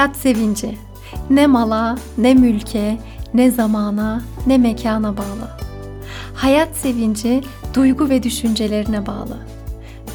Hayat sevinci ne mala, ne mülke, ne zamana, ne mekana bağlı. Hayat sevinci duygu ve düşüncelerine bağlı.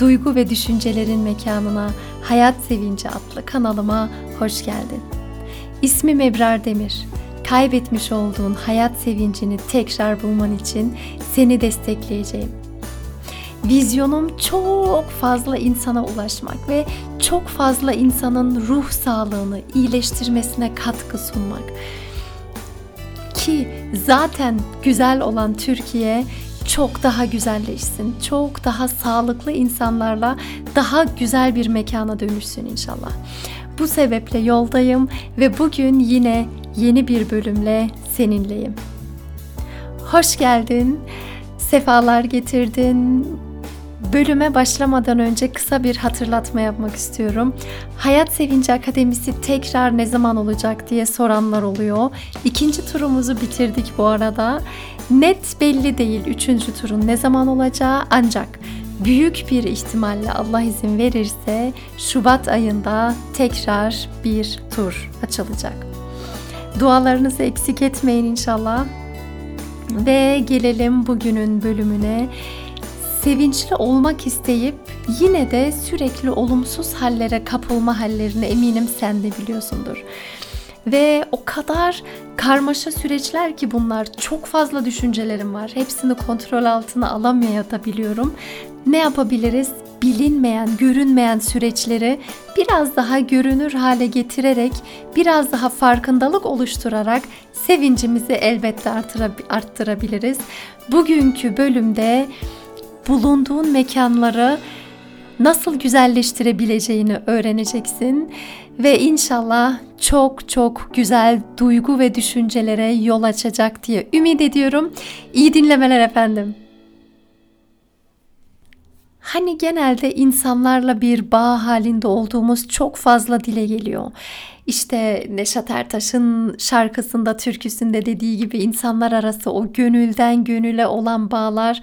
Duygu ve düşüncelerin mekanına Hayat Sevinci adlı kanalıma hoş geldin. İsmim Ebrar Demir. Kaybetmiş olduğun hayat sevincini tekrar bulman için seni destekleyeceğim. Vizyonum çok fazla insana ulaşmak ve çok fazla insanın ruh sağlığını iyileştirmesine katkı sunmak. Ki zaten güzel olan Türkiye çok daha güzelleşsin. Çok daha sağlıklı insanlarla daha güzel bir mekana dönüşsün inşallah. Bu sebeple yoldayım ve bugün yine yeni bir bölümle seninleyim. Hoş geldin. Sefalar getirdin. Bölüme başlamadan önce kısa bir hatırlatma yapmak istiyorum. Hayat Sevinci Akademisi tekrar ne zaman olacak diye soranlar oluyor. İkinci turumuzu bitirdik bu arada. Net belli değil üçüncü turun ne zaman olacağı ancak büyük bir ihtimalle Allah izin verirse Şubat ayında tekrar bir tur açılacak. Dualarınızı eksik etmeyin inşallah. Ve gelelim bugünün bölümüne sevinçli olmak isteyip yine de sürekli olumsuz hallere kapılma hallerini eminim sen de biliyorsundur. Ve o kadar karmaşa süreçler ki bunlar. Çok fazla düşüncelerim var. Hepsini kontrol altına alamaya da biliyorum. Ne yapabiliriz? Bilinmeyen, görünmeyen süreçleri biraz daha görünür hale getirerek, biraz daha farkındalık oluşturarak sevincimizi elbette arttırabiliriz. Bugünkü bölümde bulunduğun mekanları nasıl güzelleştirebileceğini öğreneceksin ve inşallah çok çok güzel duygu ve düşüncelere yol açacak diye ümit ediyorum. İyi dinlemeler efendim. Hani genelde insanlarla bir bağ halinde olduğumuz çok fazla dile geliyor. İşte Neşat Ertaş'ın şarkısında, türküsünde dediği gibi insanlar arası o gönülden gönüle olan bağlar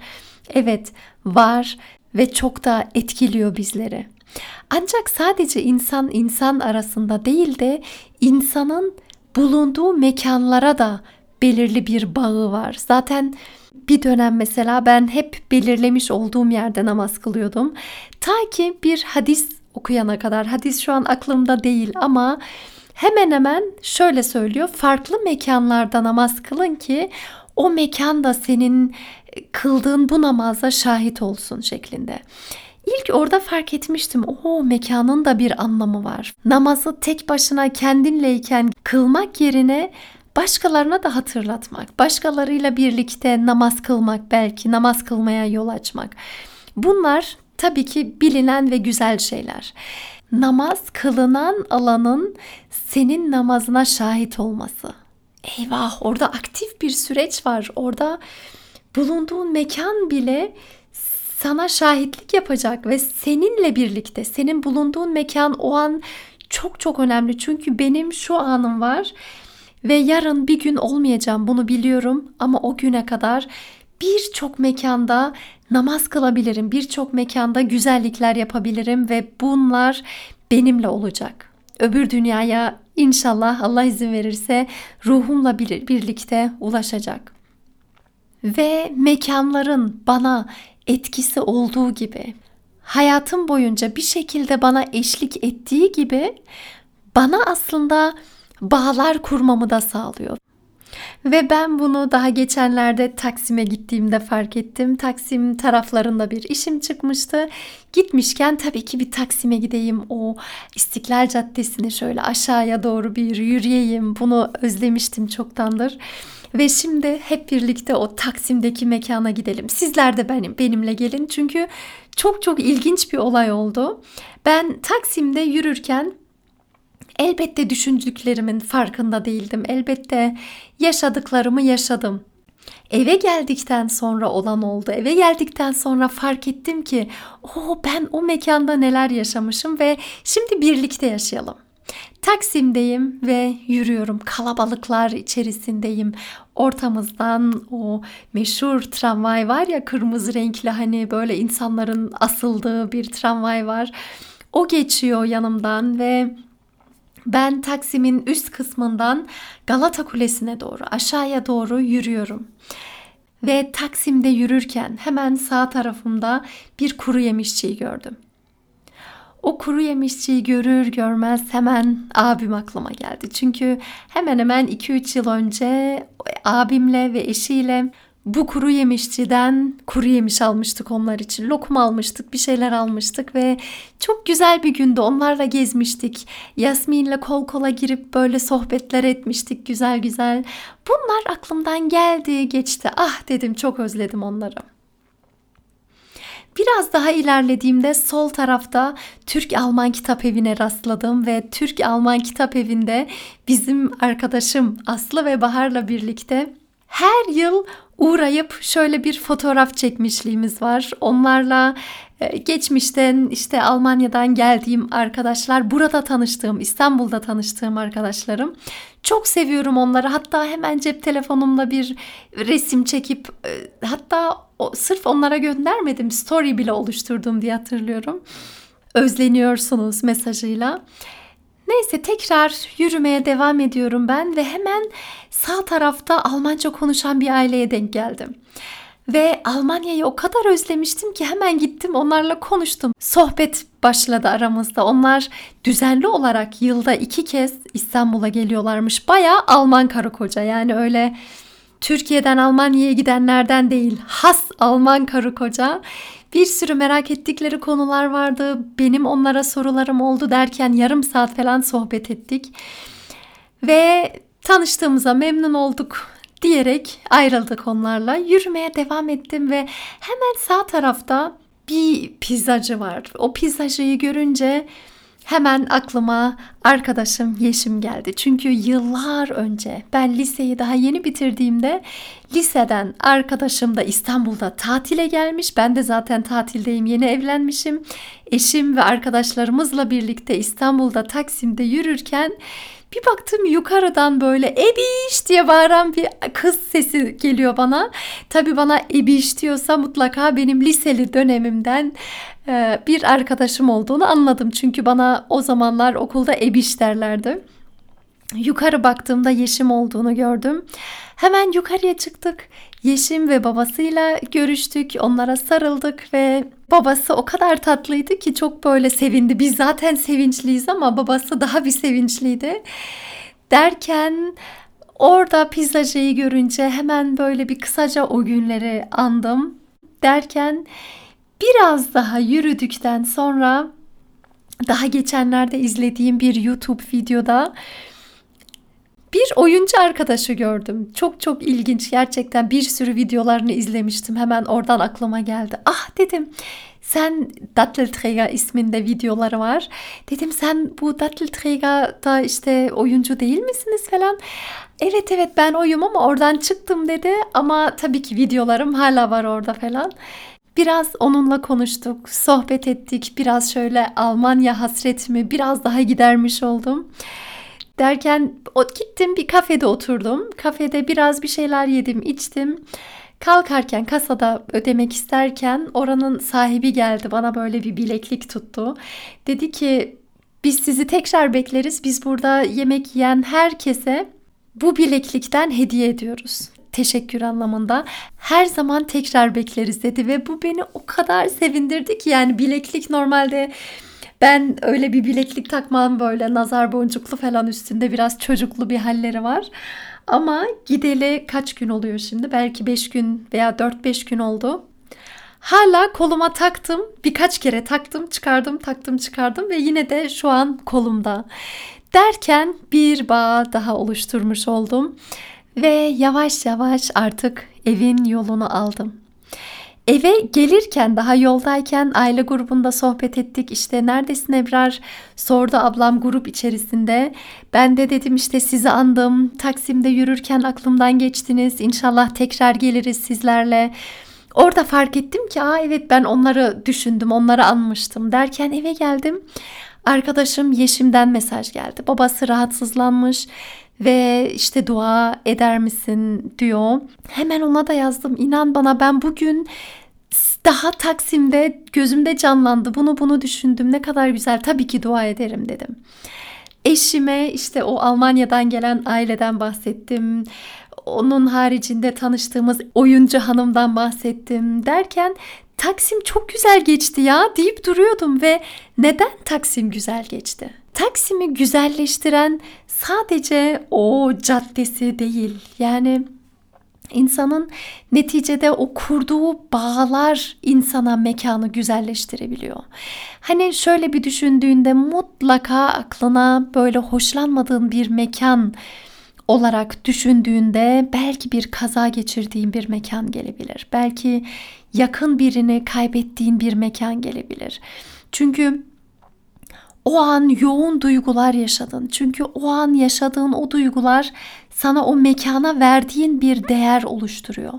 evet var ve çok da etkiliyor bizleri. Ancak sadece insan insan arasında değil de insanın bulunduğu mekanlara da belirli bir bağı var. Zaten bir dönem mesela ben hep belirlemiş olduğum yerde namaz kılıyordum. Ta ki bir hadis okuyana kadar. Hadis şu an aklımda değil ama hemen hemen şöyle söylüyor. Farklı mekanlarda namaz kılın ki o mekan da senin kıldığın bu namaza şahit olsun şeklinde. İlk orada fark etmiştim. O mekanın da bir anlamı var. Namazı tek başına kendinleyken kılmak yerine başkalarına da hatırlatmak, başkalarıyla birlikte namaz kılmak belki namaz kılmaya yol açmak. Bunlar tabii ki bilinen ve güzel şeyler. Namaz kılınan alanın senin namazına şahit olması. Eyvah orada aktif bir süreç var. Orada bulunduğun mekan bile sana şahitlik yapacak ve seninle birlikte senin bulunduğun mekan o an çok çok önemli. Çünkü benim şu anım var ve yarın bir gün olmayacağım bunu biliyorum ama o güne kadar birçok mekanda namaz kılabilirim. Birçok mekanda güzellikler yapabilirim ve bunlar benimle olacak. Öbür dünyaya inşallah Allah izin verirse ruhumla birlikte ulaşacak. Ve mekanların bana etkisi olduğu gibi hayatım boyunca bir şekilde bana eşlik ettiği gibi bana aslında bağlar kurmamı da sağlıyor. Ve ben bunu daha geçenlerde Taksim'e gittiğimde fark ettim. Taksim taraflarında bir işim çıkmıştı. Gitmişken tabii ki bir Taksim'e gideyim. O İstiklal Caddesi'ni şöyle aşağıya doğru bir yürüyeyim. Bunu özlemiştim çoktandır. Ve şimdi hep birlikte o Taksim'deki mekana gidelim. Sizler de benim benimle gelin çünkü çok çok ilginç bir olay oldu. Ben Taksim'de yürürken elbette düşündüklerimin farkında değildim. Elbette yaşadıklarımı yaşadım. Eve geldikten sonra olan oldu. Eve geldikten sonra fark ettim ki o ben o mekanda neler yaşamışım ve şimdi birlikte yaşayalım. Taksim'deyim ve yürüyorum. Kalabalıklar içerisindeyim. Ortamızdan o meşhur tramvay var ya kırmızı renkli hani böyle insanların asıldığı bir tramvay var. O geçiyor yanımdan ve Ben Taksim'in üst kısmından Galata Kulesi'ne doğru, aşağıya doğru yürüyorum. Ve Taksim'de yürürken hemen sağ tarafımda bir kuru yemişçiyi gördüm. O kuru yemişçiyi görür görmez hemen abim aklıma geldi. Çünkü hemen hemen 2-3 yıl önce abimle ve eşiyle bu kuru yemişçiden kuru yemiş almıştık onlar için. Lokum almıştık, bir şeyler almıştık ve çok güzel bir gündü. Onlarla gezmiştik. Yasmin'le kol kola girip böyle sohbetler etmiştik güzel güzel. Bunlar aklımdan geldi, geçti. Ah dedim çok özledim onları. Biraz daha ilerlediğimde sol tarafta Türk-Alman kitap evine rastladım ve Türk-Alman kitap evinde bizim arkadaşım Aslı ve Bahar'la birlikte her yıl uğrayıp şöyle bir fotoğraf çekmişliğimiz var. Onlarla geçmişten işte Almanya'dan geldiğim arkadaşlar, burada tanıştığım, İstanbul'da tanıştığım arkadaşlarım. Çok seviyorum onları. Hatta hemen cep telefonumla bir resim çekip e, hatta o, sırf onlara göndermedim. Story bile oluşturdum diye hatırlıyorum. Özleniyorsunuz mesajıyla. Neyse tekrar yürümeye devam ediyorum ben ve hemen sağ tarafta Almanca konuşan bir aileye denk geldim. Ve Almanya'yı o kadar özlemiştim ki hemen gittim onlarla konuştum. Sohbet başladı aramızda. Onlar düzenli olarak yılda iki kez İstanbul'a geliyorlarmış. Baya Alman karı koca yani öyle Türkiye'den Almanya'ya gidenlerden değil. Has Alman karı koca. Bir sürü merak ettikleri konular vardı. Benim onlara sorularım oldu derken yarım saat falan sohbet ettik. Ve tanıştığımıza memnun olduk diyerek ayrıldık onlarla. Yürümeye devam ettim ve hemen sağ tarafta bir pizzacı var. O pizzacıyı görünce Hemen aklıma arkadaşım Yeşim geldi. Çünkü yıllar önce ben liseyi daha yeni bitirdiğimde liseden arkadaşım da İstanbul'da tatile gelmiş. Ben de zaten tatildeyim yeni evlenmişim. Eşim ve arkadaşlarımızla birlikte İstanbul'da Taksim'de yürürken bir baktım yukarıdan böyle ebiş diye bağıran bir kız sesi geliyor bana. Tabi bana ebiş diyorsa mutlaka benim liseli dönemimden e, bir arkadaşım olduğunu anladım. Çünkü bana o zamanlar okulda ebiş derlerdi. Yukarı baktığımda Yeşim olduğunu gördüm. Hemen yukarıya çıktık. Yeşim ve babasıyla görüştük. Onlara sarıldık ve babası o kadar tatlıydı ki çok böyle sevindi. Biz zaten sevinçliyiz ama babası daha bir sevinçliydi. Derken orada pizzacıyı görünce hemen böyle bir kısaca o günleri andım. Derken biraz daha yürüdükten sonra daha geçenlerde izlediğim bir YouTube videoda bir oyuncu arkadaşı gördüm. Çok çok ilginç gerçekten bir sürü videolarını izlemiştim. Hemen oradan aklıma geldi. Ah dedim sen Dattelträger isminde videoları var. Dedim sen bu Dattelträger'da işte oyuncu değil misiniz falan. Evet evet ben oyum ama oradan çıktım dedi. Ama tabii ki videolarım hala var orada falan. Biraz onunla konuştuk, sohbet ettik. Biraz şöyle Almanya hasretimi biraz daha gidermiş oldum. Derken gittim bir kafede oturdum. Kafede biraz bir şeyler yedim, içtim. Kalkarken kasada ödemek isterken oranın sahibi geldi. Bana böyle bir bileklik tuttu. Dedi ki biz sizi tekrar bekleriz. Biz burada yemek yiyen herkese bu bileklikten hediye ediyoruz. Teşekkür anlamında. Her zaman tekrar bekleriz dedi ve bu beni o kadar sevindirdi ki yani bileklik normalde ben öyle bir bileklik takmam böyle nazar boncuklu falan üstünde biraz çocuklu bir halleri var. Ama gideli kaç gün oluyor şimdi? Belki 5 gün veya 4-5 gün oldu. Hala koluma taktım. Birkaç kere taktım, çıkardım, taktım, çıkardım ve yine de şu an kolumda. Derken bir bağ daha oluşturmuş oldum ve yavaş yavaş artık evin yolunu aldım. Eve gelirken daha yoldayken aile grubunda sohbet ettik. İşte neredesin Ebrar? Sordu ablam grup içerisinde. Ben de dedim işte sizi andım. Taksim'de yürürken aklımdan geçtiniz. İnşallah tekrar geliriz sizlerle. Orada fark ettim ki aa evet ben onları düşündüm, onları anmıştım derken eve geldim. Arkadaşım Yeşim'den mesaj geldi. Babası rahatsızlanmış ve işte dua eder misin diyor. Hemen ona da yazdım. İnan bana ben bugün daha Taksim'de gözümde canlandı. Bunu bunu düşündüm. Ne kadar güzel. Tabii ki dua ederim dedim. Eşime işte o Almanya'dan gelen aileden bahsettim. Onun haricinde tanıştığımız oyuncu hanımdan bahsettim derken Taksim çok güzel geçti ya deyip duruyordum ve neden Taksim güzel geçti? Taksim'i güzelleştiren sadece o caddesi değil. Yani insanın neticede o kurduğu bağlar insana mekanı güzelleştirebiliyor. Hani şöyle bir düşündüğünde mutlaka aklına böyle hoşlanmadığın bir mekan olarak düşündüğünde belki bir kaza geçirdiğin bir mekan gelebilir. Belki yakın birini kaybettiğin bir mekan gelebilir. Çünkü o an yoğun duygular yaşadın. Çünkü o an yaşadığın o duygular sana o mekana verdiğin bir değer oluşturuyor.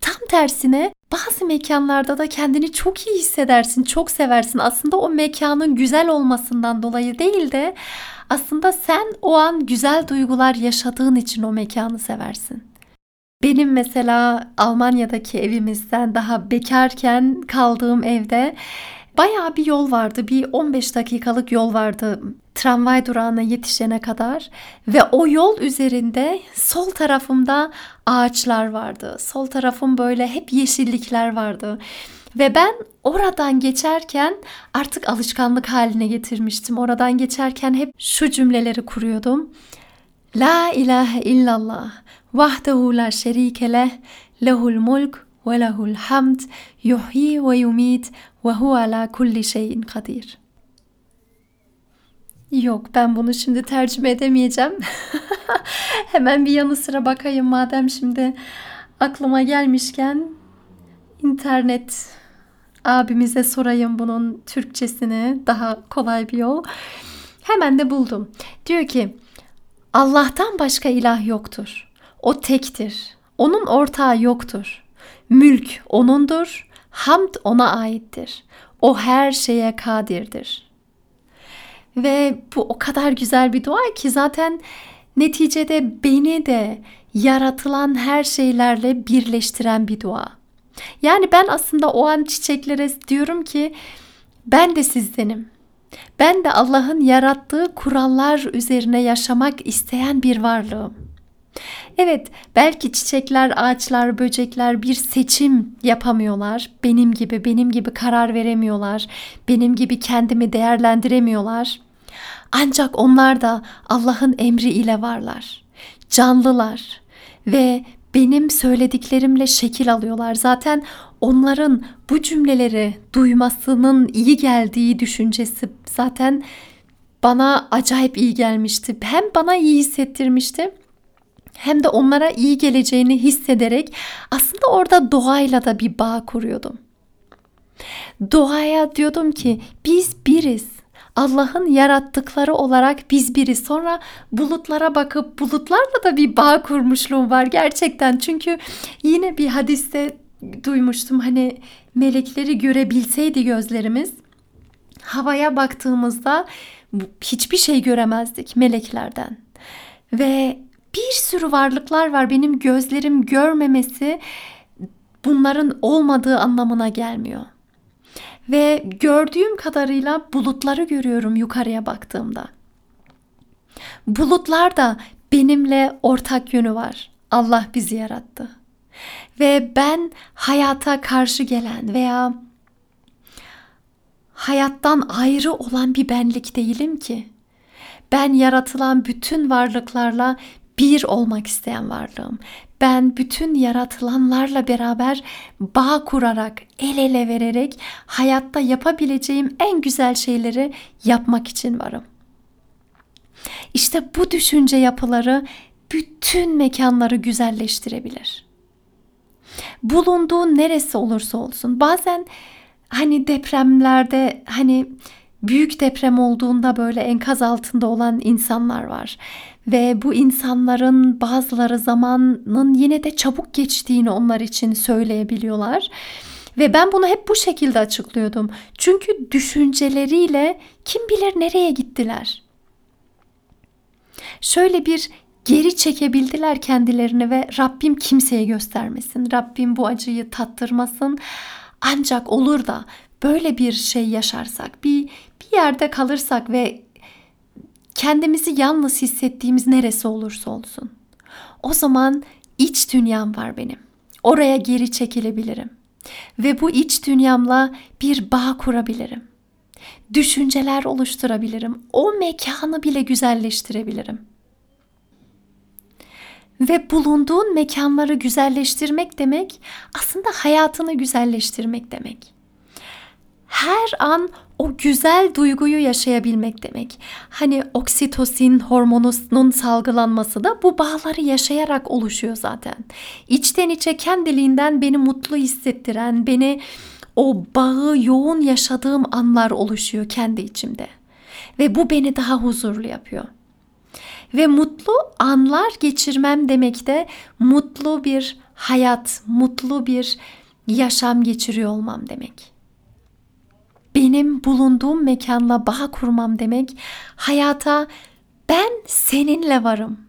Tam tersine bazı mekanlarda da kendini çok iyi hissedersin, çok seversin. Aslında o mekanın güzel olmasından dolayı değil de aslında sen o an güzel duygular yaşadığın için o mekanı seversin. Benim mesela Almanya'daki evimizden daha bekarken kaldığım evde bayağı bir yol vardı. Bir 15 dakikalık yol vardı tramvay durağına yetişene kadar ve o yol üzerinde sol tarafımda ağaçlar vardı. Sol tarafım böyle hep yeşillikler vardı. Ve ben oradan geçerken artık alışkanlık haline getirmiştim. Oradan geçerken hep şu cümleleri kuruyordum. La ilahe illallah vahdehu la şerike leh lehul mulk ve lehul hamd yuhyi ve yumit ve huve ala kulli şeyin kadir. Yok ben bunu şimdi tercüme edemeyeceğim. Hemen bir yanı sıra bakayım madem şimdi aklıma gelmişken internet abimize sorayım bunun Türkçesini daha kolay bir yol. Hemen de buldum. Diyor ki Allah'tan başka ilah yoktur. O tektir. Onun ortağı yoktur. Mülk onundur. Hamd ona aittir. O her şeye kadirdir. Ve bu o kadar güzel bir dua ki zaten neticede beni de yaratılan her şeylerle birleştiren bir dua. Yani ben aslında o an çiçeklere diyorum ki ben de sizdenim. Ben de Allah'ın yarattığı kurallar üzerine yaşamak isteyen bir varlığım. Evet, belki çiçekler, ağaçlar, böcekler bir seçim yapamıyorlar. Benim gibi, benim gibi karar veremiyorlar. Benim gibi kendimi değerlendiremiyorlar. Ancak onlar da Allah'ın emri ile varlar. Canlılar ve benim söylediklerimle şekil alıyorlar. Zaten onların bu cümleleri duymasının iyi geldiği düşüncesi zaten bana acayip iyi gelmişti. Hem bana iyi hissettirmişti hem de onlara iyi geleceğini hissederek aslında orada doğayla da bir bağ kuruyordum. Doğaya diyordum ki biz biriz. Allah'ın yarattıkları olarak biz biriz. Sonra bulutlara bakıp bulutlarla da bir bağ kurmuşluğum var gerçekten. Çünkü yine bir hadiste duymuştum hani melekleri görebilseydi gözlerimiz havaya baktığımızda hiçbir şey göremezdik meleklerden. Ve bir sürü varlıklar var benim gözlerim görmemesi bunların olmadığı anlamına gelmiyor. Ve gördüğüm kadarıyla bulutları görüyorum yukarıya baktığımda. Bulutlar da benimle ortak yönü var. Allah bizi yarattı. Ve ben hayata karşı gelen veya hayattan ayrı olan bir benlik değilim ki. Ben yaratılan bütün varlıklarla bir olmak isteyen varlığım. Ben bütün yaratılanlarla beraber bağ kurarak, el ele vererek hayatta yapabileceğim en güzel şeyleri yapmak için varım. İşte bu düşünce yapıları bütün mekanları güzelleştirebilir. Bulunduğun neresi olursa olsun. Bazen hani depremlerde hani büyük deprem olduğunda böyle enkaz altında olan insanlar var ve bu insanların bazıları zamanın yine de çabuk geçtiğini onlar için söyleyebiliyorlar. Ve ben bunu hep bu şekilde açıklıyordum. Çünkü düşünceleriyle kim bilir nereye gittiler. Şöyle bir geri çekebildiler kendilerini ve Rabbim kimseye göstermesin. Rabbim bu acıyı tattırmasın. Ancak olur da böyle bir şey yaşarsak, bir bir yerde kalırsak ve kendimizi yalnız hissettiğimiz neresi olursa olsun. O zaman iç dünyam var benim. Oraya geri çekilebilirim. Ve bu iç dünyamla bir bağ kurabilirim. Düşünceler oluşturabilirim. O mekanı bile güzelleştirebilirim. Ve bulunduğun mekanları güzelleştirmek demek aslında hayatını güzelleştirmek demek. Her an o güzel duyguyu yaşayabilmek demek. Hani oksitosin hormonunun salgılanması da bu bağları yaşayarak oluşuyor zaten. İçten içe kendiliğinden beni mutlu hissettiren, beni o bağı yoğun yaşadığım anlar oluşuyor kendi içimde. Ve bu beni daha huzurlu yapıyor. Ve mutlu anlar geçirmem demek de mutlu bir hayat, mutlu bir yaşam geçiriyor olmam demek. Benim bulunduğum mekanla bağ kurmam demek hayata ben seninle varım.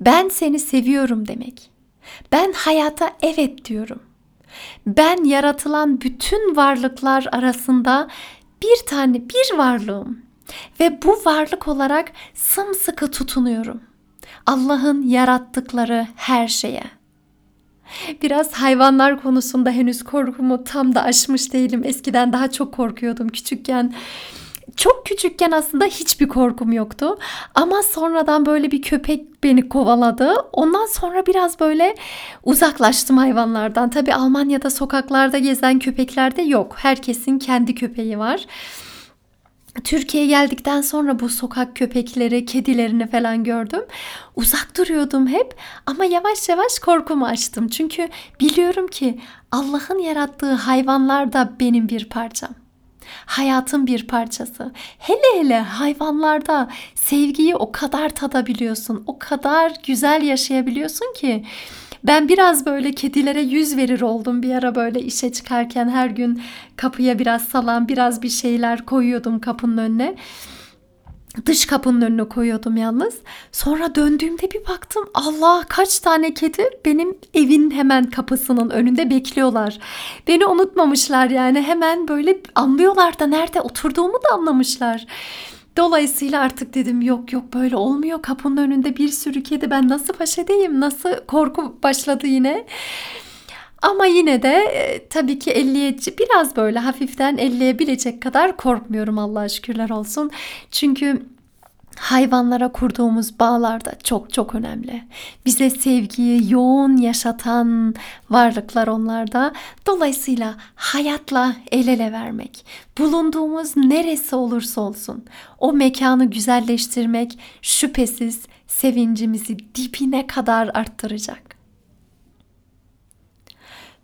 Ben seni seviyorum demek. Ben hayata evet diyorum. Ben yaratılan bütün varlıklar arasında bir tane bir varlığım ve bu varlık olarak sımsıkı tutunuyorum. Allah'ın yarattıkları her şeye. Biraz hayvanlar konusunda henüz korkumu tam da aşmış değilim. Eskiden daha çok korkuyordum küçükken. Çok küçükken aslında hiçbir korkum yoktu. Ama sonradan böyle bir köpek beni kovaladı. Ondan sonra biraz böyle uzaklaştım hayvanlardan. Tabi Almanya'da sokaklarda gezen köpekler de yok. Herkesin kendi köpeği var. Türkiye'ye geldikten sonra bu sokak köpekleri, kedilerini falan gördüm. Uzak duruyordum hep ama yavaş yavaş korkumu açtım. Çünkü biliyorum ki Allah'ın yarattığı hayvanlar da benim bir parçam. Hayatın bir parçası. Hele hele hayvanlarda sevgiyi o kadar tadabiliyorsun, o kadar güzel yaşayabiliyorsun ki ben biraz böyle kedilere yüz verir oldum bir ara böyle işe çıkarken her gün kapıya biraz salam, biraz bir şeyler koyuyordum kapının önüne. Dış kapının önüne koyuyordum yalnız. Sonra döndüğümde bir baktım Allah kaç tane kedi benim evin hemen kapısının önünde bekliyorlar. Beni unutmamışlar yani hemen böyle anlıyorlar da nerede oturduğumu da anlamışlar. Dolayısıyla artık dedim yok yok böyle olmuyor. Kapının önünde bir sürü kedi ben nasıl baş edeyim? Nasıl korku başladı yine. Ama yine de e, tabii ki elleyeci biraz böyle hafiften elleyebilecek kadar korkmuyorum Allah'a şükürler olsun. Çünkü hayvanlara kurduğumuz bağlar da çok çok önemli. Bize sevgiyi yoğun yaşatan varlıklar onlarda. Dolayısıyla hayatla el ele vermek, bulunduğumuz neresi olursa olsun o mekanı güzelleştirmek şüphesiz sevincimizi dibine kadar arttıracak.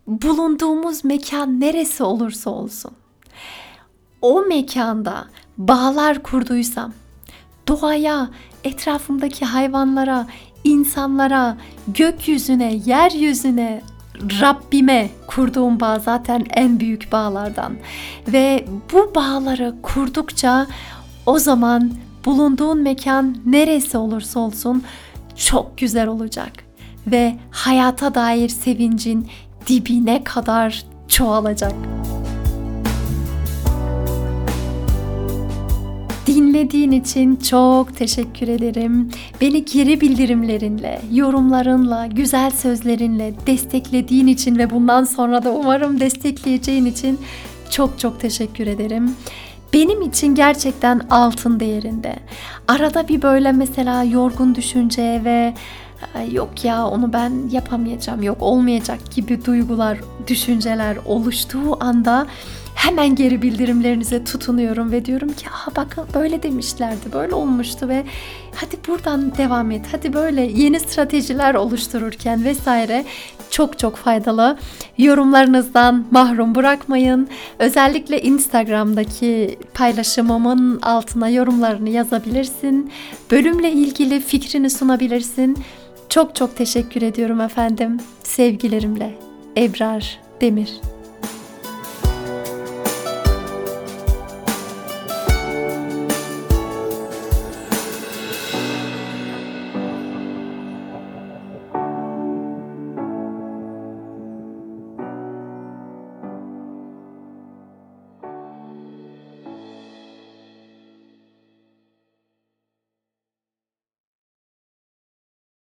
Bulunduğumuz mekan neresi olursa olsun o mekanda bağlar kurduysam doğaya, etrafımdaki hayvanlara, insanlara, gökyüzüne, yeryüzüne, Rabbime kurduğum bağ zaten en büyük bağlardan. Ve bu bağları kurdukça o zaman bulunduğun mekan neresi olursa olsun çok güzel olacak ve hayata dair sevincin dibine kadar çoğalacak. Dinlediğin için çok teşekkür ederim. Beni geri bildirimlerinle, yorumlarınla, güzel sözlerinle desteklediğin için ve bundan sonra da umarım destekleyeceğin için çok çok teşekkür ederim. Benim için gerçekten altın değerinde. Arada bir böyle mesela yorgun düşünce ve yok ya onu ben yapamayacağım, yok olmayacak gibi duygular, düşünceler oluştuğu anda hemen geri bildirimlerinize tutunuyorum ve diyorum ki aha bakın böyle demişlerdi böyle olmuştu ve hadi buradan devam et hadi böyle yeni stratejiler oluştururken vesaire çok çok faydalı. Yorumlarınızdan mahrum bırakmayın. Özellikle Instagram'daki paylaşımımın altına yorumlarını yazabilirsin. Bölümle ilgili fikrini sunabilirsin. Çok çok teşekkür ediyorum efendim. Sevgilerimle Ebrar Demir